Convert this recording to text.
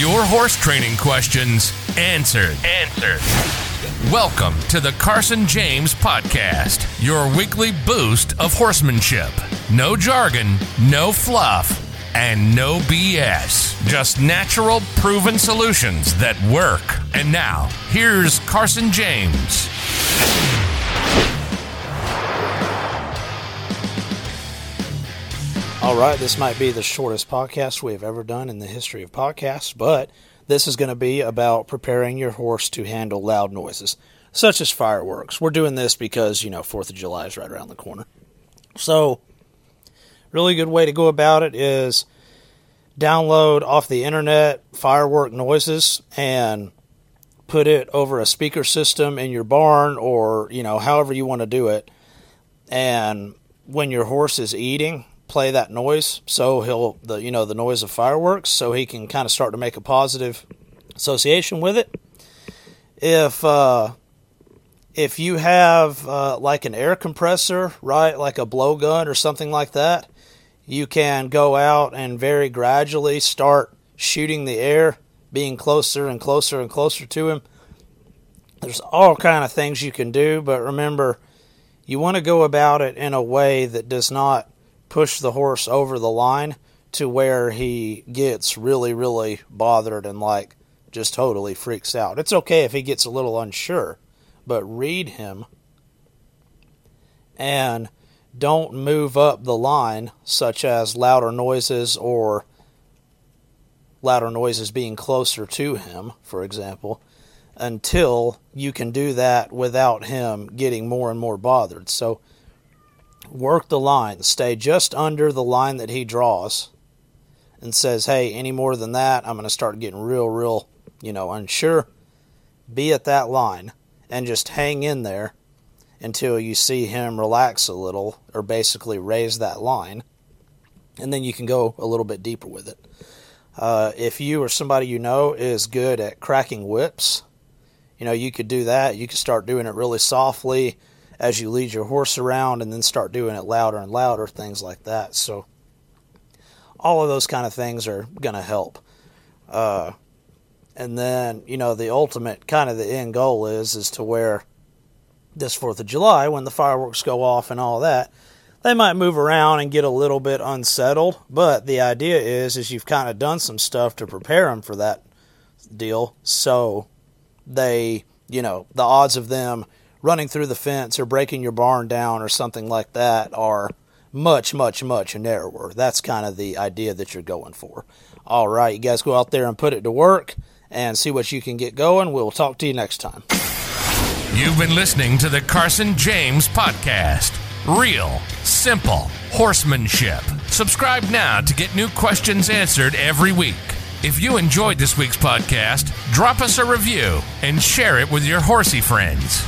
Your horse training questions answered. Answered. Welcome to the Carson James Podcast, your weekly boost of horsemanship. No jargon, no fluff, and no BS. Just natural, proven solutions that work. And now, here's Carson James. All right, this might be the shortest podcast we have ever done in the history of podcasts, but this is going to be about preparing your horse to handle loud noises, such as fireworks. We're doing this because, you know, 4th of July is right around the corner. So, really good way to go about it is download off the internet firework noises and put it over a speaker system in your barn or, you know, however you want to do it. And when your horse is eating, play that noise so he'll the you know the noise of fireworks so he can kind of start to make a positive association with it. If uh if you have uh, like an air compressor right like a blowgun or something like that you can go out and very gradually start shooting the air being closer and closer and closer to him. There's all kind of things you can do but remember you want to go about it in a way that does not push the horse over the line to where he gets really, really bothered and like just totally freaks out. It's okay if he gets a little unsure, but read him and don't move up the line, such as louder noises or louder noises being closer to him, for example, until you can do that without him getting more and more bothered. So, work the line, stay just under the line that he draws, and says, hey, any more than that, I'm going to start getting real, real, you know, unsure. Be at that line and just hang in there until you see him relax a little or basically raise that line. And then you can go a little bit deeper with it. Uh, if you or somebody you know is good at cracking whips, you know, you could do that. You could start doing it really softly as you lead your horse around and then start doing it louder and louder, things like that. So, all of those kind of things are going to help. Uh, and then, you know, the ultimate kind of the end goal is is to where this 4th of July, when the fireworks go off and all that, they might move around and get a little bit unsettled. But the idea is, is you've kind of done some stuff to prepare them for that deal. So they, you know, the odds of them running through the fence or breaking your barn down or something like that are much, much, much narrower. That's kind of the idea that you're going for. All right, you guys go out there and put it to work and see what you can get going. We'll talk to you next time. You've been listening to the Carson James Podcast. Real, simple horsemanship. Subscribe now to get new questions answered every week. If you enjoyed this week's podcast, drop us a review and share it with your horsey friends.